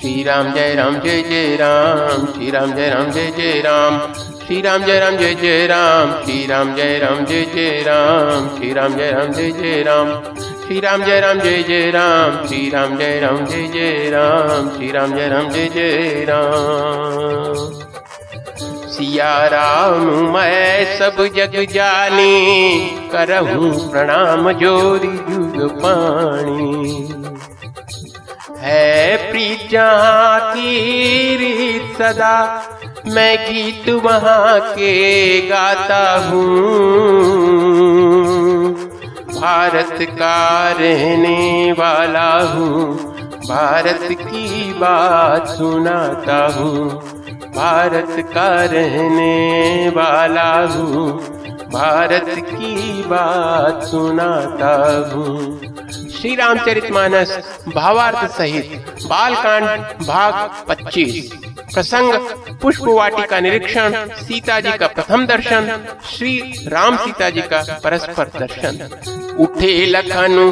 श्री राम जय राम जय जय राम श्री राम जय राम जय जय राम श्री राम जय राम जय जय राम श्री राम जय राम जय जय राम श्री राम जय राम जय जय राम श्री राम जय राम जय जय राम श्री राम जय राम जय जय राम श्री राम जय राम जय जय राम सिया राम मैं सब जग जानी करहूँ प्रणाम जोरी जुग पाणी है प्रीजा की रीत सदा। मैं गीत वहाँ के गाता हूँ। भारत का रहने वाला हूँ। भारत की बात सुनाता हूँ। भारत का रहने वाला हूँ। भारत की बात सुनाता हूँ। श्री रामचरित मानस भावार्थ सहित, बालकांड, भाग 25 प्रसंग पुष्प वाटी का निरीक्षण सीता जी का प्रथम दर्शन, श्री राम सीता जी का परस्पर दर्शन। उठे लखनु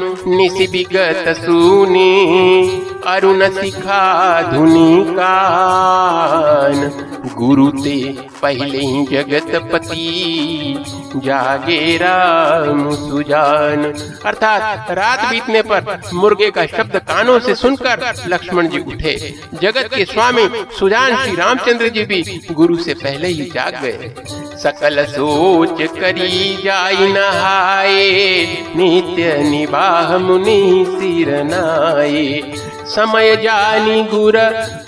विगत सुनी, अरुण सिखा धुनी कान। गुरु ते पहले जगत पति जागे राम सुजान। अर्थात रात बीतने पर मुर्गे का शब्द कानों से सुनकर लक्ष्मण जी उठे। जगत के स्वामी सुजान श्री रामचंद्र जी भी गुरु से पहले ही जाग गए। सकल सोच करी जाई नहाए नित्य निवाह मुनि सिर नाये समय जानी गुर,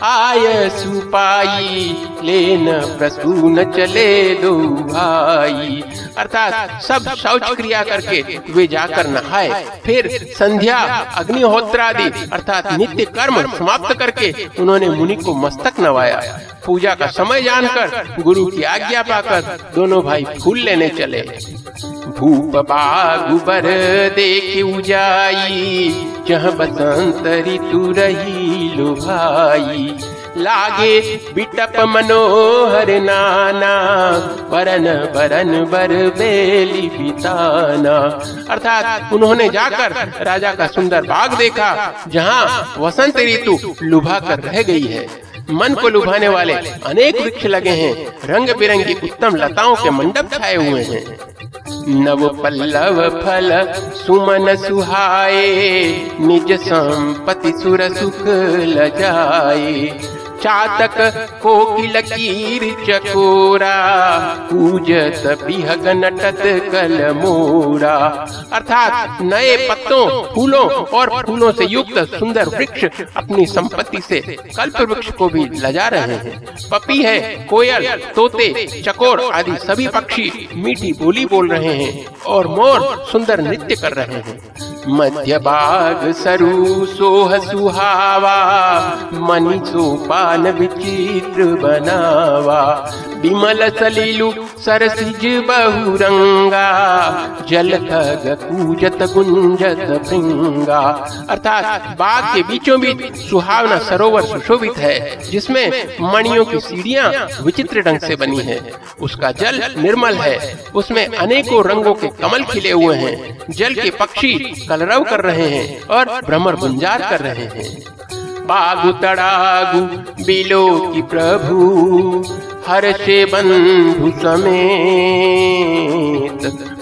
आय सुपाई। लेन प्रसून चले दो भाई। अर्थात सब शौच क्रिया करके वे जाकर नहाए। फिर संध्या, अग्निहोत्रादि, अर्थात नित्य कर्म समाप्त करके उन्होंने मुनि को मस्तक नवाया। पूजा का समय जानकर गुरु की आज्ञा पाकर दोनों भाई फूल लेने चले। भूप बागु बर देख उजाई, जहाँ बसंत ऋतु रही लुभाई। लागे बिटप मनोहर नाना, बरन बरन बर बेली बिताना। अर्थात उन्होंने जाकर राजा का सुंदर बाग देखा, जहाँ वसंत ऋतु लुभा कर रह गई है। मन को लुभाने वाले अनेक वृक्ष लगे हैं। रंग बिरंगी उत्तम लताओं के मंडप छाए हुए हैं। नव पल्लव फल, सुमन सुहाए, निज संपति सुर सुख लजाए। चातक कोकिल कीर चकोरा, पूजत बिहग नटत कल मोरा। अर्थात नए पत्तों, फूलों और फूलों से युक्त सुंदर वृक्ष अपनी संपत्ति से कल्प वृक्ष को भी लजा रहे हैं। पपी है, कोयल, तोते, चकोर आदि सभी पक्षी मीठी बोली बोल रहे हैं और मोर सुंदर नृत्य कर रहे हैं। मध्य बाग सरु सोह सुहावा मनी सोपान विचित्र बनावा। विमल सलीलु सरसिज बहुरंगा, जल खग कूजत गुंजत भृंगा अर्थात बाग के बीचों बीच सुहावना सरोवर सुशोभित है, जिसमें मणियों की सीढ़ियाँ विचित्र ढंग से बनी है। उसका जल निर्मल है, उसमें अनेकों रंगों के कमल खिले हुए हैं। जल के पक्षी कलरव कर रहे हैं और भ्रमर गुंजार कर रहे हैं। बागु तड़ागु बिलो की प्रभु हर से बंधु समेत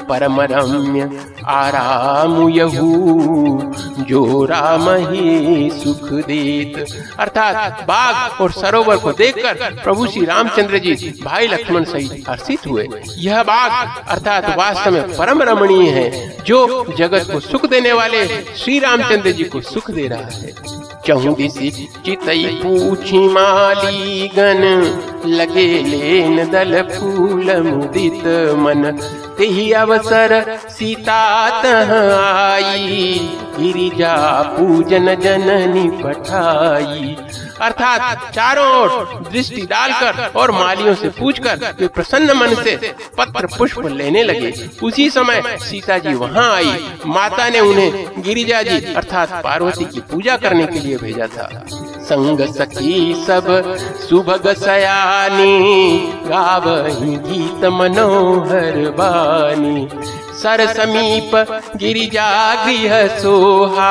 परमरम्य आराम यहू, जो राम ही सुख देत। अर्थात बाग और सरोवर को देखकर प्रभु श्री रामचंद्र जी भाई लक्ष्मण सहित हर्षित हुए। यह बाग अर्थात वास्तव में परम रमणीय है, जो जगत को सुख देने वाले श्री रामचंद्र जी को सुख दे रहा है। चौदिसी चितई पूछी माली गन लगे लेन दल फूल मुदित मन। तेही अवसर सीता तह आई। गिरिजा पूजन जननी पठाई। अर्थात चारों ओर दृष्टि डालकर और मालियों से पूछकर वे प्रसन्न मन से पत्र पुष्प लेने लगे। उसी समय सीता जी वहाँ आई। माता ने उन्हें गिरिजा जी अर्थात पार्वती की पूजा करने के लिए भेजा था। संग सखी सब सुभग सयानी गावही गीत मनोहर बानी सर समीप गिरिजा गृह सोहा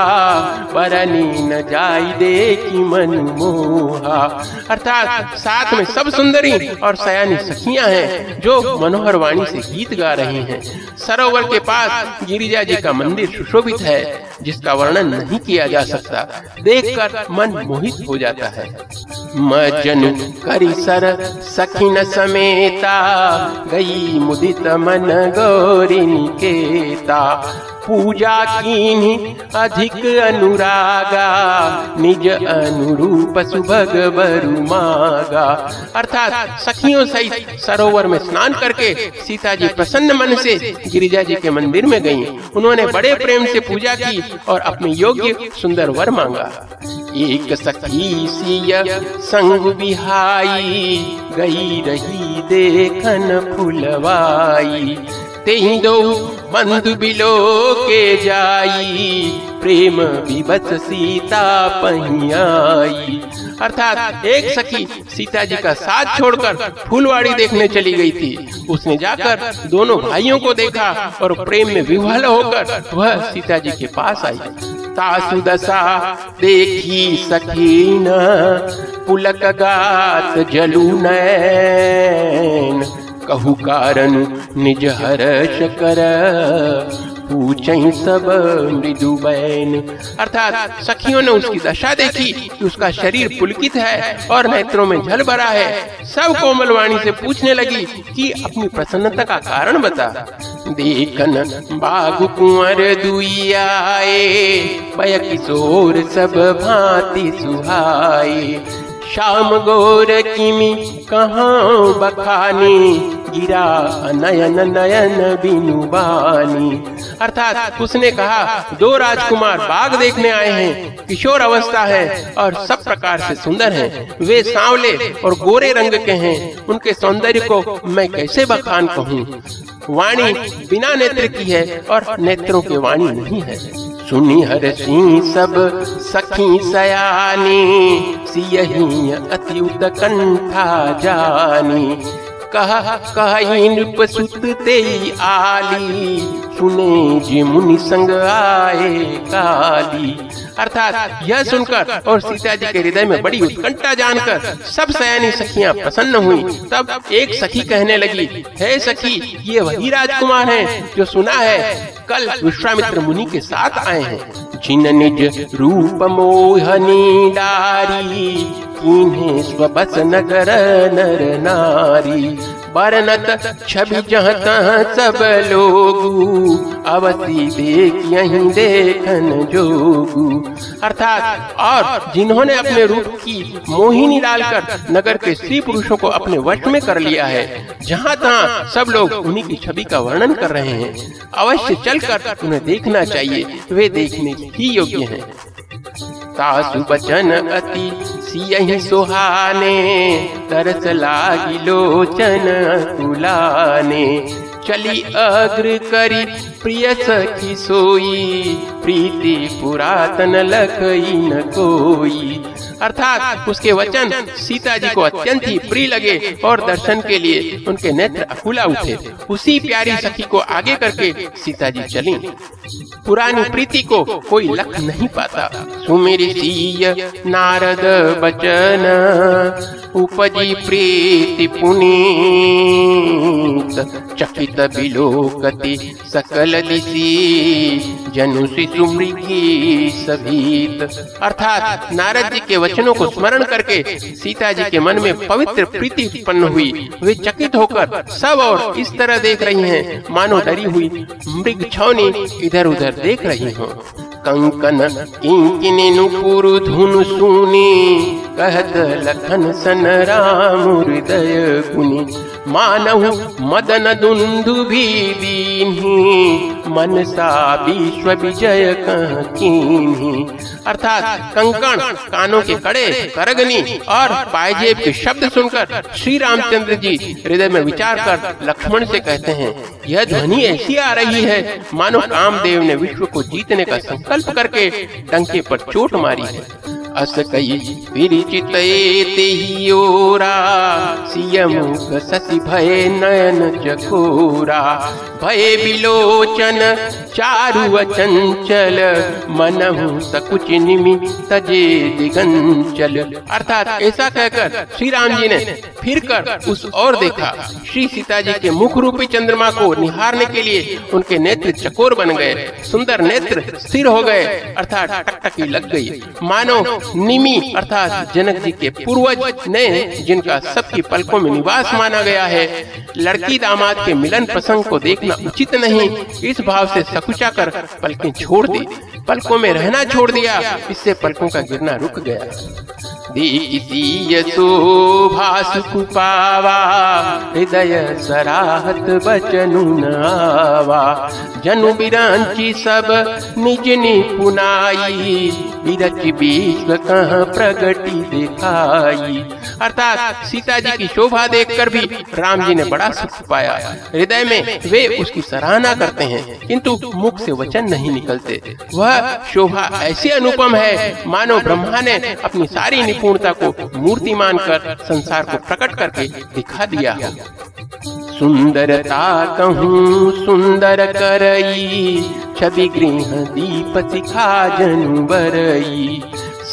परनी न जाई देखी मन मोहा। अर्थात साथ में सब सुंदरी और सयानी सखियाँ हैं, जो मनोहर वाणी से गीत गा रही हैं। सरोवर के पास गिरिजा जी का मंदिर सुशोभित है, जिसका वर्णन नहीं किया जा सकता। देखकर मन मोहित हो जाता है। मजन करी सर सखिन समेता, गई मुदित मन गौरी निकेता पूजा की अधिक अनुरागा, निज अनुरूप सुभग बरु मागा। अर्थात सखियों सहित सरोवर में स्नान करके सीता जी प्रसन्न मन से गिरिजा जी के मंदिर में गईं। उन्होंने बड़े प्रेम से पूजा की और अपने योग्य सुंदर वर मांगा। एक सखी सिय संग बिहाई, गई रही देखन फुलवाई। तेहि दो बंधु बिलो के जाई, प्रेम विवत सीता पहियाई अर्थात एक सखी सीता जी का साथ छोड़कर फूलवाड़ी देखने चली गई थी। उसने जाकर दोनों भाइयों को देखा और प्रेम में विवल होकर वह सीता जी के पास आई। तासु दशा, देखी सखीन पुलक गात जलू नैन। कहु कारण, निज हर्ष कर पूछई सब मृदु बैन। अर्थात, सखियों ने उसकी दशा देखी कि उसका शरीर पुलकित है और नेत्रों में जल भरा है। सब कोमल वाणी से पूछने लगी कि अपनी प्रसन्नता का कारण बता। देखन, बाघ कुंवर दुआए पय किशोर सब भांति सुहाए। शाम गोर किमी कहाँ बखानी गिरा, नयन नयन बिनु बानी। अर्थात उसने कहा, दो राजकुमार बाग देखने आए हैं, किशोर अवस्था है और सब प्रकार से सुंदर हैं। वे सांवले और गोरे रंग के हैं, उनके सौंदर्य को मैं कैसे बखान कहूँ? वाणी बिना नेत्र की है और नेत्रों के वाणी नहीं है। सुनी हर सिंह सब, सखी सयानी, सियही अति कंठा जानी। कह कही नृप सुत ते आली। सुने जी मुनि संग आए काली। अर्थात यह सुनकर और सीता जी के हृदय में बड़ी उत्कंठा जानकर सब सयानी सखियाँ प्रसन्न हुई। तब एक सखी कहने लगी, हे सखी, ये वही राजकुमार हैं जो सुना है, कल विश्वामित्र मुनि के साथ आए हैं। जिन निज रूप मोहनी डारी इन्हें स्वबस नगर नर नारी। बरनत छवि जहाँ तहाँ सब लोगू, अवती देख यही देखन जोगू। अर्थात और जिन्होंने अपने रूप की मोहिनी डालकर नगर के स्त्री पुरुषों को अपने वश में कर लिया है, जहाँ तहाँ सब लोग उन्हीं की छवि का वर्णन कर रहे हैं। अवश्य चलकर उन्हें देखना चाहिए, वे देखने ही योग्य हैं। तासु बचन अति सियहि सुहाने, तरस लागी लोचन तुलाने चली अग्र करी प्रिय सखी सोई, प्रीति पुरातन लखई न कोई। अर्थात उसके वचन सीता जी को अत्यंत ही प्रिय लगे और दर्शन के लिए उनके नेत्र अकुला उठे। उसी प्यारी सखी को आगे करके सीता जी चली। पुरानी प्रीति को कोई लख नहीं पाता। सुमेरी सीय, नारद बचन, उपजी प्रीति पुनीत, चकित बिलोकति सकल दिशी सुमृगी सभीत। अर्थात नारद जी के वचनों को स्मरण करके सीता जी के मन में पवित्र प्रीति उत्पन्न हुई। वे चकित होकर सब और इस तरह देख रही हैं। मानो डरी हुई मृग छौनी इधर उधर देख रही हो। कंकन किंकिनी नुपुर धुन, सुनी। कहत लखन सन राम हृदय गुनी मानव मदन दुंदु भी दीन्ही। मनसा विश्व विजय कहीं अर्थात कंकण कानों के कड़े करगनी और पायजेब के शब्द सुनकर श्री रामचंद्र जी हृदय में विचार कर लक्ष्मण से कहते हैं, यह ध्वनि ऐसी आ रही है, मानो कामदेव ने विश्व को जीतने का संकल्प करके डंके पर चोट मारी है। अस कई विरिचित तेहियोरा सिय मुख भय नयन चकोरा भय विलोचन, चारु अचंचल, मनहु सकुच निमि तजे दिगंचल। अर्थात ऐसा कहकर श्री राम जी ने फिर कर उस और देखा। श्री सीता जी के मुख रूपी चंद्रमा को निहारने के लिए उनके नेत्र चकोर बन गए। सुंदर नेत्र स्थिर हो गए, अर्थात टकटकी लग गई। मानो निमि, अर्थात जनक जी के पूर्वज ने जिनका सबकी पलकों में निवास माना गया है, लड़की दामाद के मिलन प्रसंग को देखना उचित नहीं। इस भाव से सकुचा कर पलकें छोड़ दी। पलकों में रहना छोड़ दिया। इससे पलकों का गिरना रुक गया। शोभास कुपावा हृदय सराहत बचनु नावा। जनु बिरांची सब निज निपुनाई विरच विश्व कह प्रगति दिखाई। अर्थात सीता जी की शोभा देखकर भी राम जी ने बड़ा सुख पाया। हृदय में वे उसकी सराहना करते हैं, किंतु मुख से वचन नहीं निकलते। वह शोभा ऐसी अनुपम है, मानो ब्रह्मा ने अपनी सारी निपुणता को मूर्ति मानकर संसार को प्रकट करके दिखा दिया हो। सुंदरता कहूँ, सुंदर करई, छवि गृह दीप सिखा जन बरई।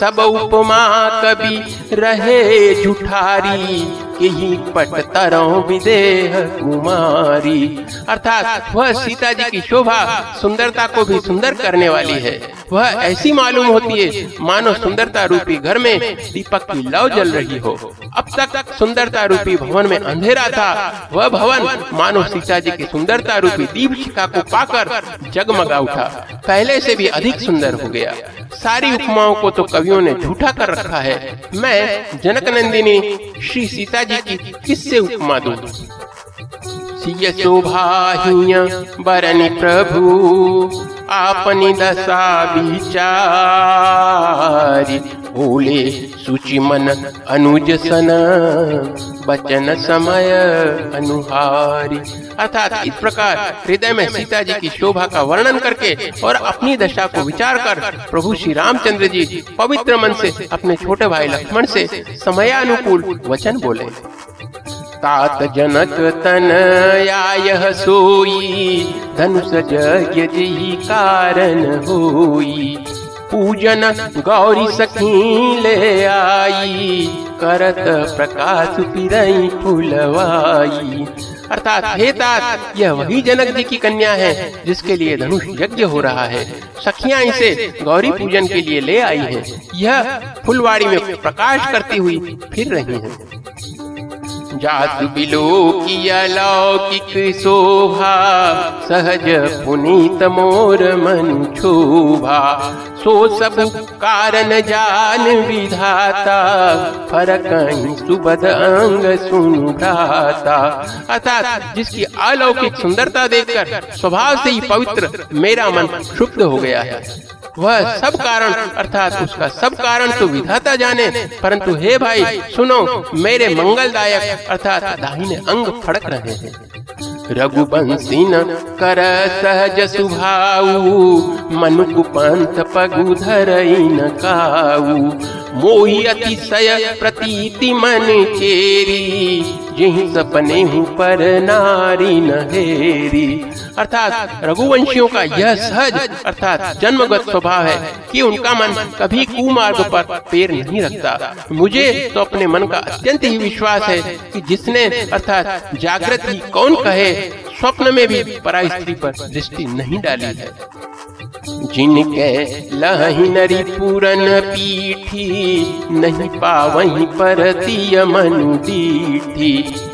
सब उपमा कभी रहे जुठारी यही पट तरो विदेह कुमारी। अर्थात वह सीता जी की शोभा, सुंदरता को भी सुंदर करने वाली है। वह ऐसी मालूम होती है, मानो सुंदरता रूपी घर में दीपक की लव जल रही हो। अब तक सुंदरता रूपी भवन में अंधेरा था। वह भवन मानो सीता जी की सुंदरता रूपी दीप शिखा को पाकर जगमगा उठा। पहले से भी अधिक सुंदर हो गया। सारी उपमाओं को तो कवियों ने झूठा कर रखा है। मैं जनक नंदिनी श्री सीता जी की किससे उपमा दो? सिय बरन बरनि प्रभु आपनी दशा विचार। भोले सुचि मन अनुज सन बचन समय अनुहारी। अर्थात इस प्रकार हृदय में सीता जी की शोभा का वर्णन करके और अपनी दशा को विचार कर प्रभु श्री रामचंद्र जी पवित्र मन से अपने छोटे भाई लक्ष्मण से समयानुकूल वचन बोले। तात जनक तन आय सोई, धनुष यज्ञ जी कारण होई। पूजन गौरी सखी ले आई करत प्रकाश पिरई फुलवाई। अर्थात, हे तात, यह वही जनक जी की कन्या है, जिसके लिए धनुष यज्ञ हो रहा है। सखिया इसे गौरी पूजन के लिए ले आई है। यह फुलवाड़ी में प्रकाश करती हुई फिर रही है। जात बिलो की अलौकिक शोभा, सहज पुनीत मोर मन शोभा सो सब कारण जान विधाता फरक सुबद अंग सुन भ्राता अर्थात जिसकी अलौकिक सुंदरता देखकर स्वभाव से ही पवित्र मेरा मन क्षुब्ध हो गया है। वह सब कारण, अर्थात उसका सब कारण तो विधाता जाने, परंतु हे भाई, सुनो, मेरे मंगलदायक, अर्थात दाहिने अंग फड़क रहे हैं। रघुबंशी न कर सहज सुभाऊ मनु पंथ पगु धरई न काऊ। मोहि अतिशय प्रतीति मन केरी जिहि सपने हूँ पर नारी नहेरी अर्थात रघुवंशियों का यह सहज, अर्थात जन्मगत स्वभाव है कि उनका मन कभी कुमार्ग पर पैर नहीं रखता। मुझे तो अपने मन का अत्यंत ही विश्वास है कि जिसने, अर्थात जागृत कौन कहे, स्वप्न में भी पराई स्त्री पर दृष्टि नहीं डाली है। जिनके लही नरी पूरन पीठी नहीं पावही पर मनु दीठी।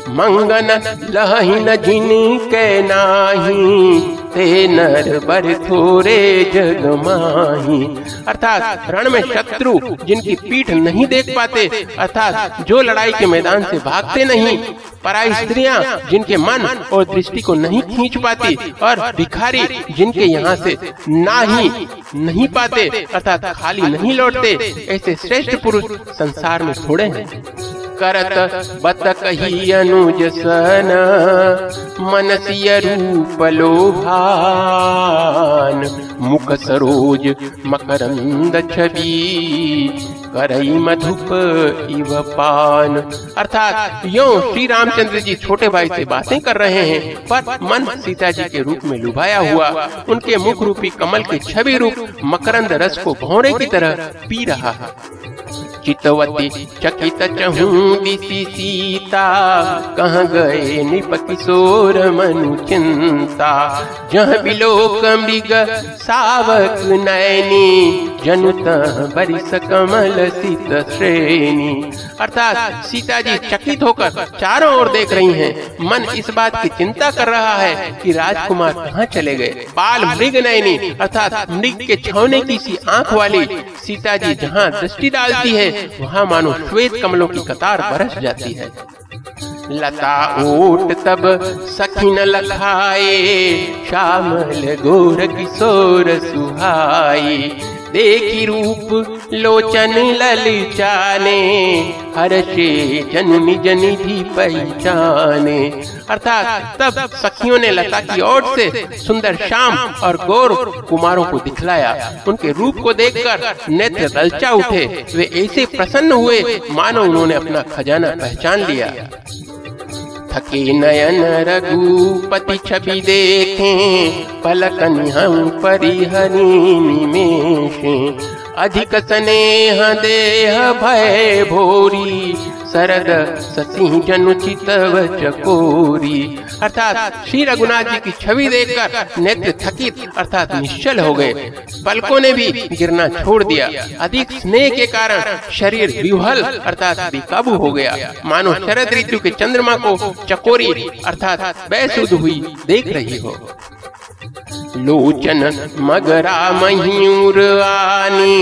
मंगन लहिन जिनके नाही ते नर बर थोरे जग माही अर्थात रण में शत्रु जिनकी पीठ नहीं देख पाते, अर्थात जो लड़ाई के मैदान से भागते नहीं, पराई स्त्रियाँ जिनके मन और दृष्टि को नहीं खींच पाती और भिखारी जिनके यहाँ से ना ही नहीं पाते, अर्थात खाली नहीं लौटते, ऐसे श्रेष्ठ पुरुष संसार में थोड़े हैं। करत बत कही अनुज सन मनसिय रूप लोभान। मुख सरोज मकरंद छवि, करई मधुप इव पान। अर्थात यो श्री रामचंद्र जी छोटे भाई से बातें कर रहे हैं, पर मन सीता जी के रूप में लुभाया हुआ, उनके मुख रूपी कमल के छवि रूप मकरंद रस को भौरे की तरह पी रहा है। चितवती चकित चहू दिसी सीता। कह गए निप किशोर मनु चिंता। जह बिलोक मृग सावक नयनी। जनुत बरिस कमल सीत श्रेणी। अर्थात सीता जी चकित होकर चारों ओर देख रही हैं। मन इस बात की चिंता कर रहा है कि राजकुमार कहाँ चले गए? बाल मृग नयनी, अर्थात मृग के छौने की सी आँख वाली सीता जी जहाँ दृष्टि डालती है वहाँ मानो श्वेत कमलों की कतार बरस जाती है। लता ऊट तब सखी न लखाए श्यामल गोर किशोर सुहाई। देखी रूप, लोचन ललचाने हर्षे जननी जनिधि पहचाने। अर्थात तब सखियों ने लता की ओर से सुंदर शाम और गौर कुमारों को दिखलाया। उनके रूप को देखकर नेत्र ललचा उठे। वे ऐसे प्रसन्न हुए मानो उन्होंने अपना खजाना पहचान लिया। थके नयन रघुपति छवि देखे पलकन हम परिहरी निमेशे अधिक स्नेह देह भय भोरी। सरद सती जनु चितव चकोरी अर्थात श्री रघुनाथ जी की छवि देखकर नेत्र थकित अर्थात निश्चल हो गए। पलकों ने भी गिरना छोड़ दिया। अधिक स्नेह के कारण शरीर विहल अर्थात बेकाबू हो गया। मानो शरद ऋतु के चंद्रमा को चकोरी अर्थात बेसुध हुई देख रही हो। लोचन मगरा मयूर आनी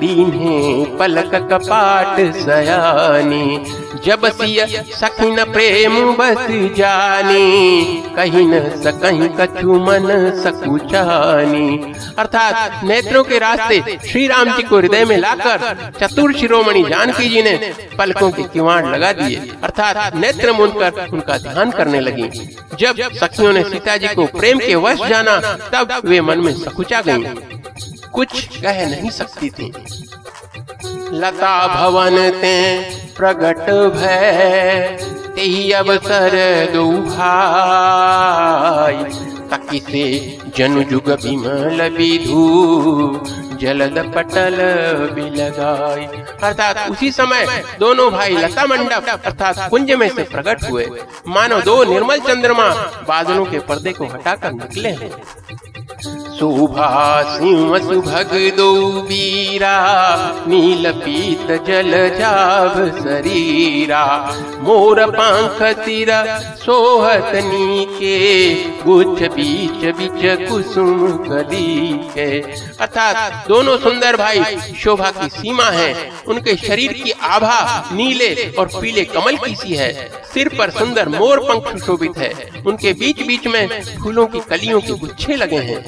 दीने पलक कपाट सयानी। जब सिय सखिन प्रेम बस जानी, कहीं न सकहीं कछु मन सकुचानी अर्थात नेत्रों के रास्ते श्री राम जी को हृदय में लाकर चतुर शिरोमणि जानकी जी ने पलकों के किवाड़ लगा दिए। अर्थात नेत्र मुनकर उनका ध्यान करने लगी। जब सखियों ने सीता जी को प्रेम के वश जाना, तब वे मन में सकुचा गई कुछ कह नहीं सकती थी। लता भवन ते प्रगट भय तेही अवसर दो भाई से जनु जुग विमल विधु, जलद पटल बिलगाई। अर्थात उसी समय दोनों भाई लता मंडप अर्थात कुंज में से प्रकट हुए। मानो दो निर्मल चंद्रमा बादलों के पर्दे को हटाकर निकले हैं। शोभा सिंह सुभग दो वीरा, नील पीत जल जाभ शरीरा मोर पंख तिर सोहत नीके, गुच्छ बीच बीच कुसुम कली के अर्थात दोनों सुंदर भाई शोभा की सीमा है। उनके शरीर की आभा नीले और पीले कमल की सी है। सिर पर सुंदर मोर पंख शोभित है। उनके बीच बीच में फूलों की कलियों के गुच्छे लगे हैं।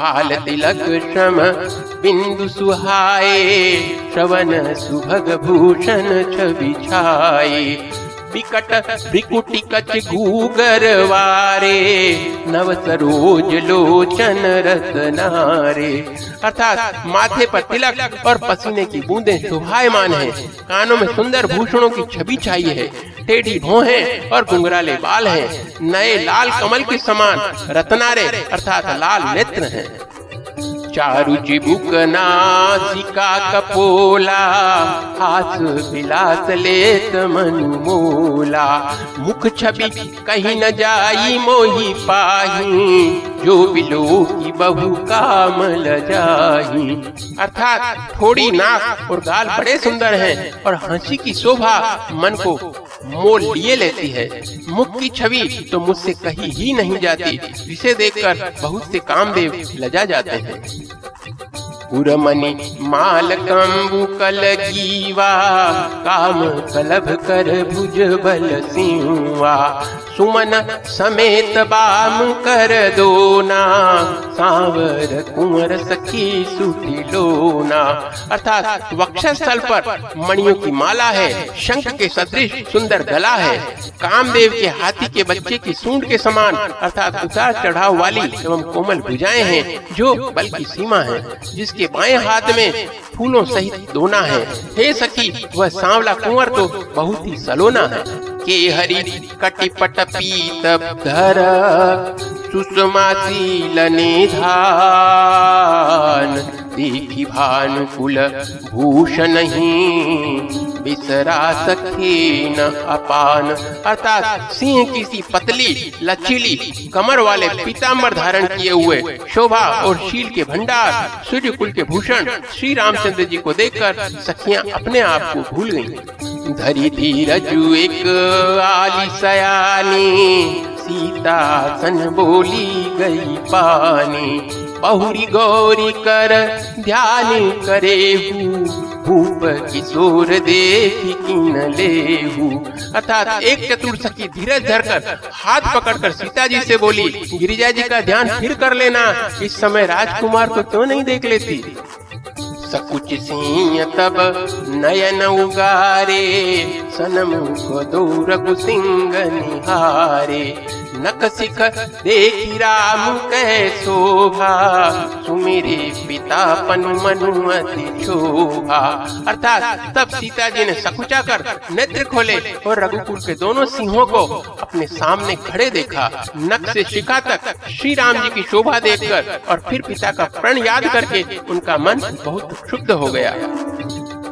भाल तिलक श्रम बिंदु सुहाए, श्रवण सुभग भूषण छवि छाए। विकट भ्रिकुटी कच गूगर वारे नव सरोज लोचन रतनारे अर्थात माथे पर तिलक और पसीने की बूंदें शोभायमान है। कानों में सुंदर भूषणों की छवि छाई है। टेढ़ी भौहें और घुंघराले बाल हैं। नए लाल कमल के समान रत्नारे, अर्थात लाल नेत्र हैं। चारु चिबुक नासिका कपोला हास विलास लेत मनु मोला। मुख छवि कहीं न जाई मोही पाही, जो बिलो की बहु कामल जाही। अर्थात थोड़ी नाक और गाल बड़े सुंदर हैं और हँसी की शोभा मन को मोल लिए लेती है। मुख की छवि तो मुझसे कहीं ही नहीं जाती। जिसे देखकर बहुत से कामदेव लजा जाते हैं। उरमणि माल कंबु कल गीवा काम कलभ कर भुज बल सिंवा। सुमन समेत बाम कर दोना, सावर कुंवर सखी सुटी लोना। अर्थात वक्षस्थल पर मणियों की माला है, शंख के सदृश सुंदर गला है, कामदेव के हाथी के बच्चे की सूंड के समान, अर्थात उतार चढ़ाव वाली एवं कोमल भुजाएँ हैं, जो बल की सीमा है, जिसकी जिसके बाएँ हाथ में फूलों सहित दोना है। हे सखी, वह सांवला कुंवर तो बहुत ही सलोना है। के हरी कटिपट पीत धर सुषमाशील निधान देखी फूल भूषण ही बिसरा सके न अपान अर्थात सिंह किसी पतली, लचीली कमर वाले पीताम्बर धारण किए हुए शोभा और शील के भंडार सूर्य कुल के भूषण श्री रामचंद्र जी को देखकर सखियाँ अपने आप को भूल गईं। धरी धीरजु एक आली सयानी, सीता सन बोली गई पानी बहुरी गौरी कर, ध्यान करे भूप किशोर देखी किन अर्थात एक चतुर सखी धीरज धरकर हाथ पकड़कर सीता जी से बोली गिरिजा जी का ध्यान फिर कर लेना, इस समय राजकुमार को क्यों नहीं देख लेती। सकुच सिंह तब नयन उगारे सनमुख दूर सिंह निहारे। नक सिख देखी राम, कह शोभा। सुमेरे पिता पन मनुमति शोभा। अर्थात तब सीता जी ने सकुचा कर नेत्र खोले और रघुकुल के दोनों सिंहों को अपने सामने खड़े देखा। नक से शिखा तक श्री राम जी की शोभा देखकर और फिर पिता का प्रण याद करके उनका मन बहुत क्षुब्ध हो गया।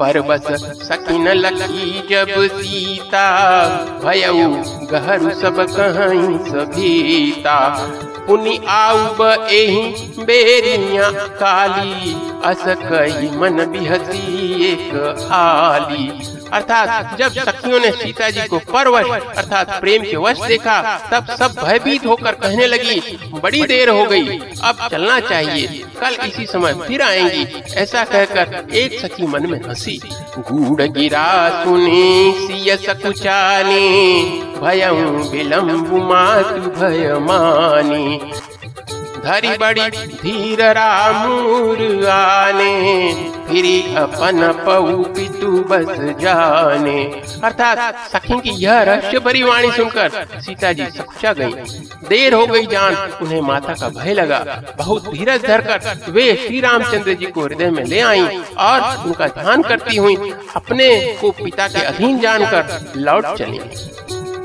पर बस सकिन लकी जब सीता भयऊ गहरु सब कहीं सभीता। पुनि आउब एही बेरिया काली अस कई मन बिहसी एक आली अर्थात जब सखियों ने सीता जी को परवश अर्थात प्रेम के वश देखा, तब सब भयभीत होकर कहने लगी, बड़ी देर हो गई, अब चलना चाहिए, कल इसी समय फिर आएँगी, ऐसा कहकर एक सखी मन में हँसी। गूढ़ गिरा सुनी, सिय सकुचानी भयं विलम्ब मातु भय मानी। धरी बड़ी धीर रामूर आने फिरी अपन पऊ पितु बस जाने। अर्थात सखी की यह रहस्य भरी वाणी सुनकर सीता जी सकुचा गई। देर हो गई जान, उन्हें माता का भय लगा। बहुत धीरज धरकर वे श्री रामचंद्र जी को हृदय में ले आई और उनका ध्यान करती हुई अपने को पिता के अधीन जानकर लौट चली।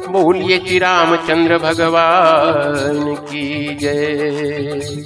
बोलिए श्री रामचंद्र भगवान की जय।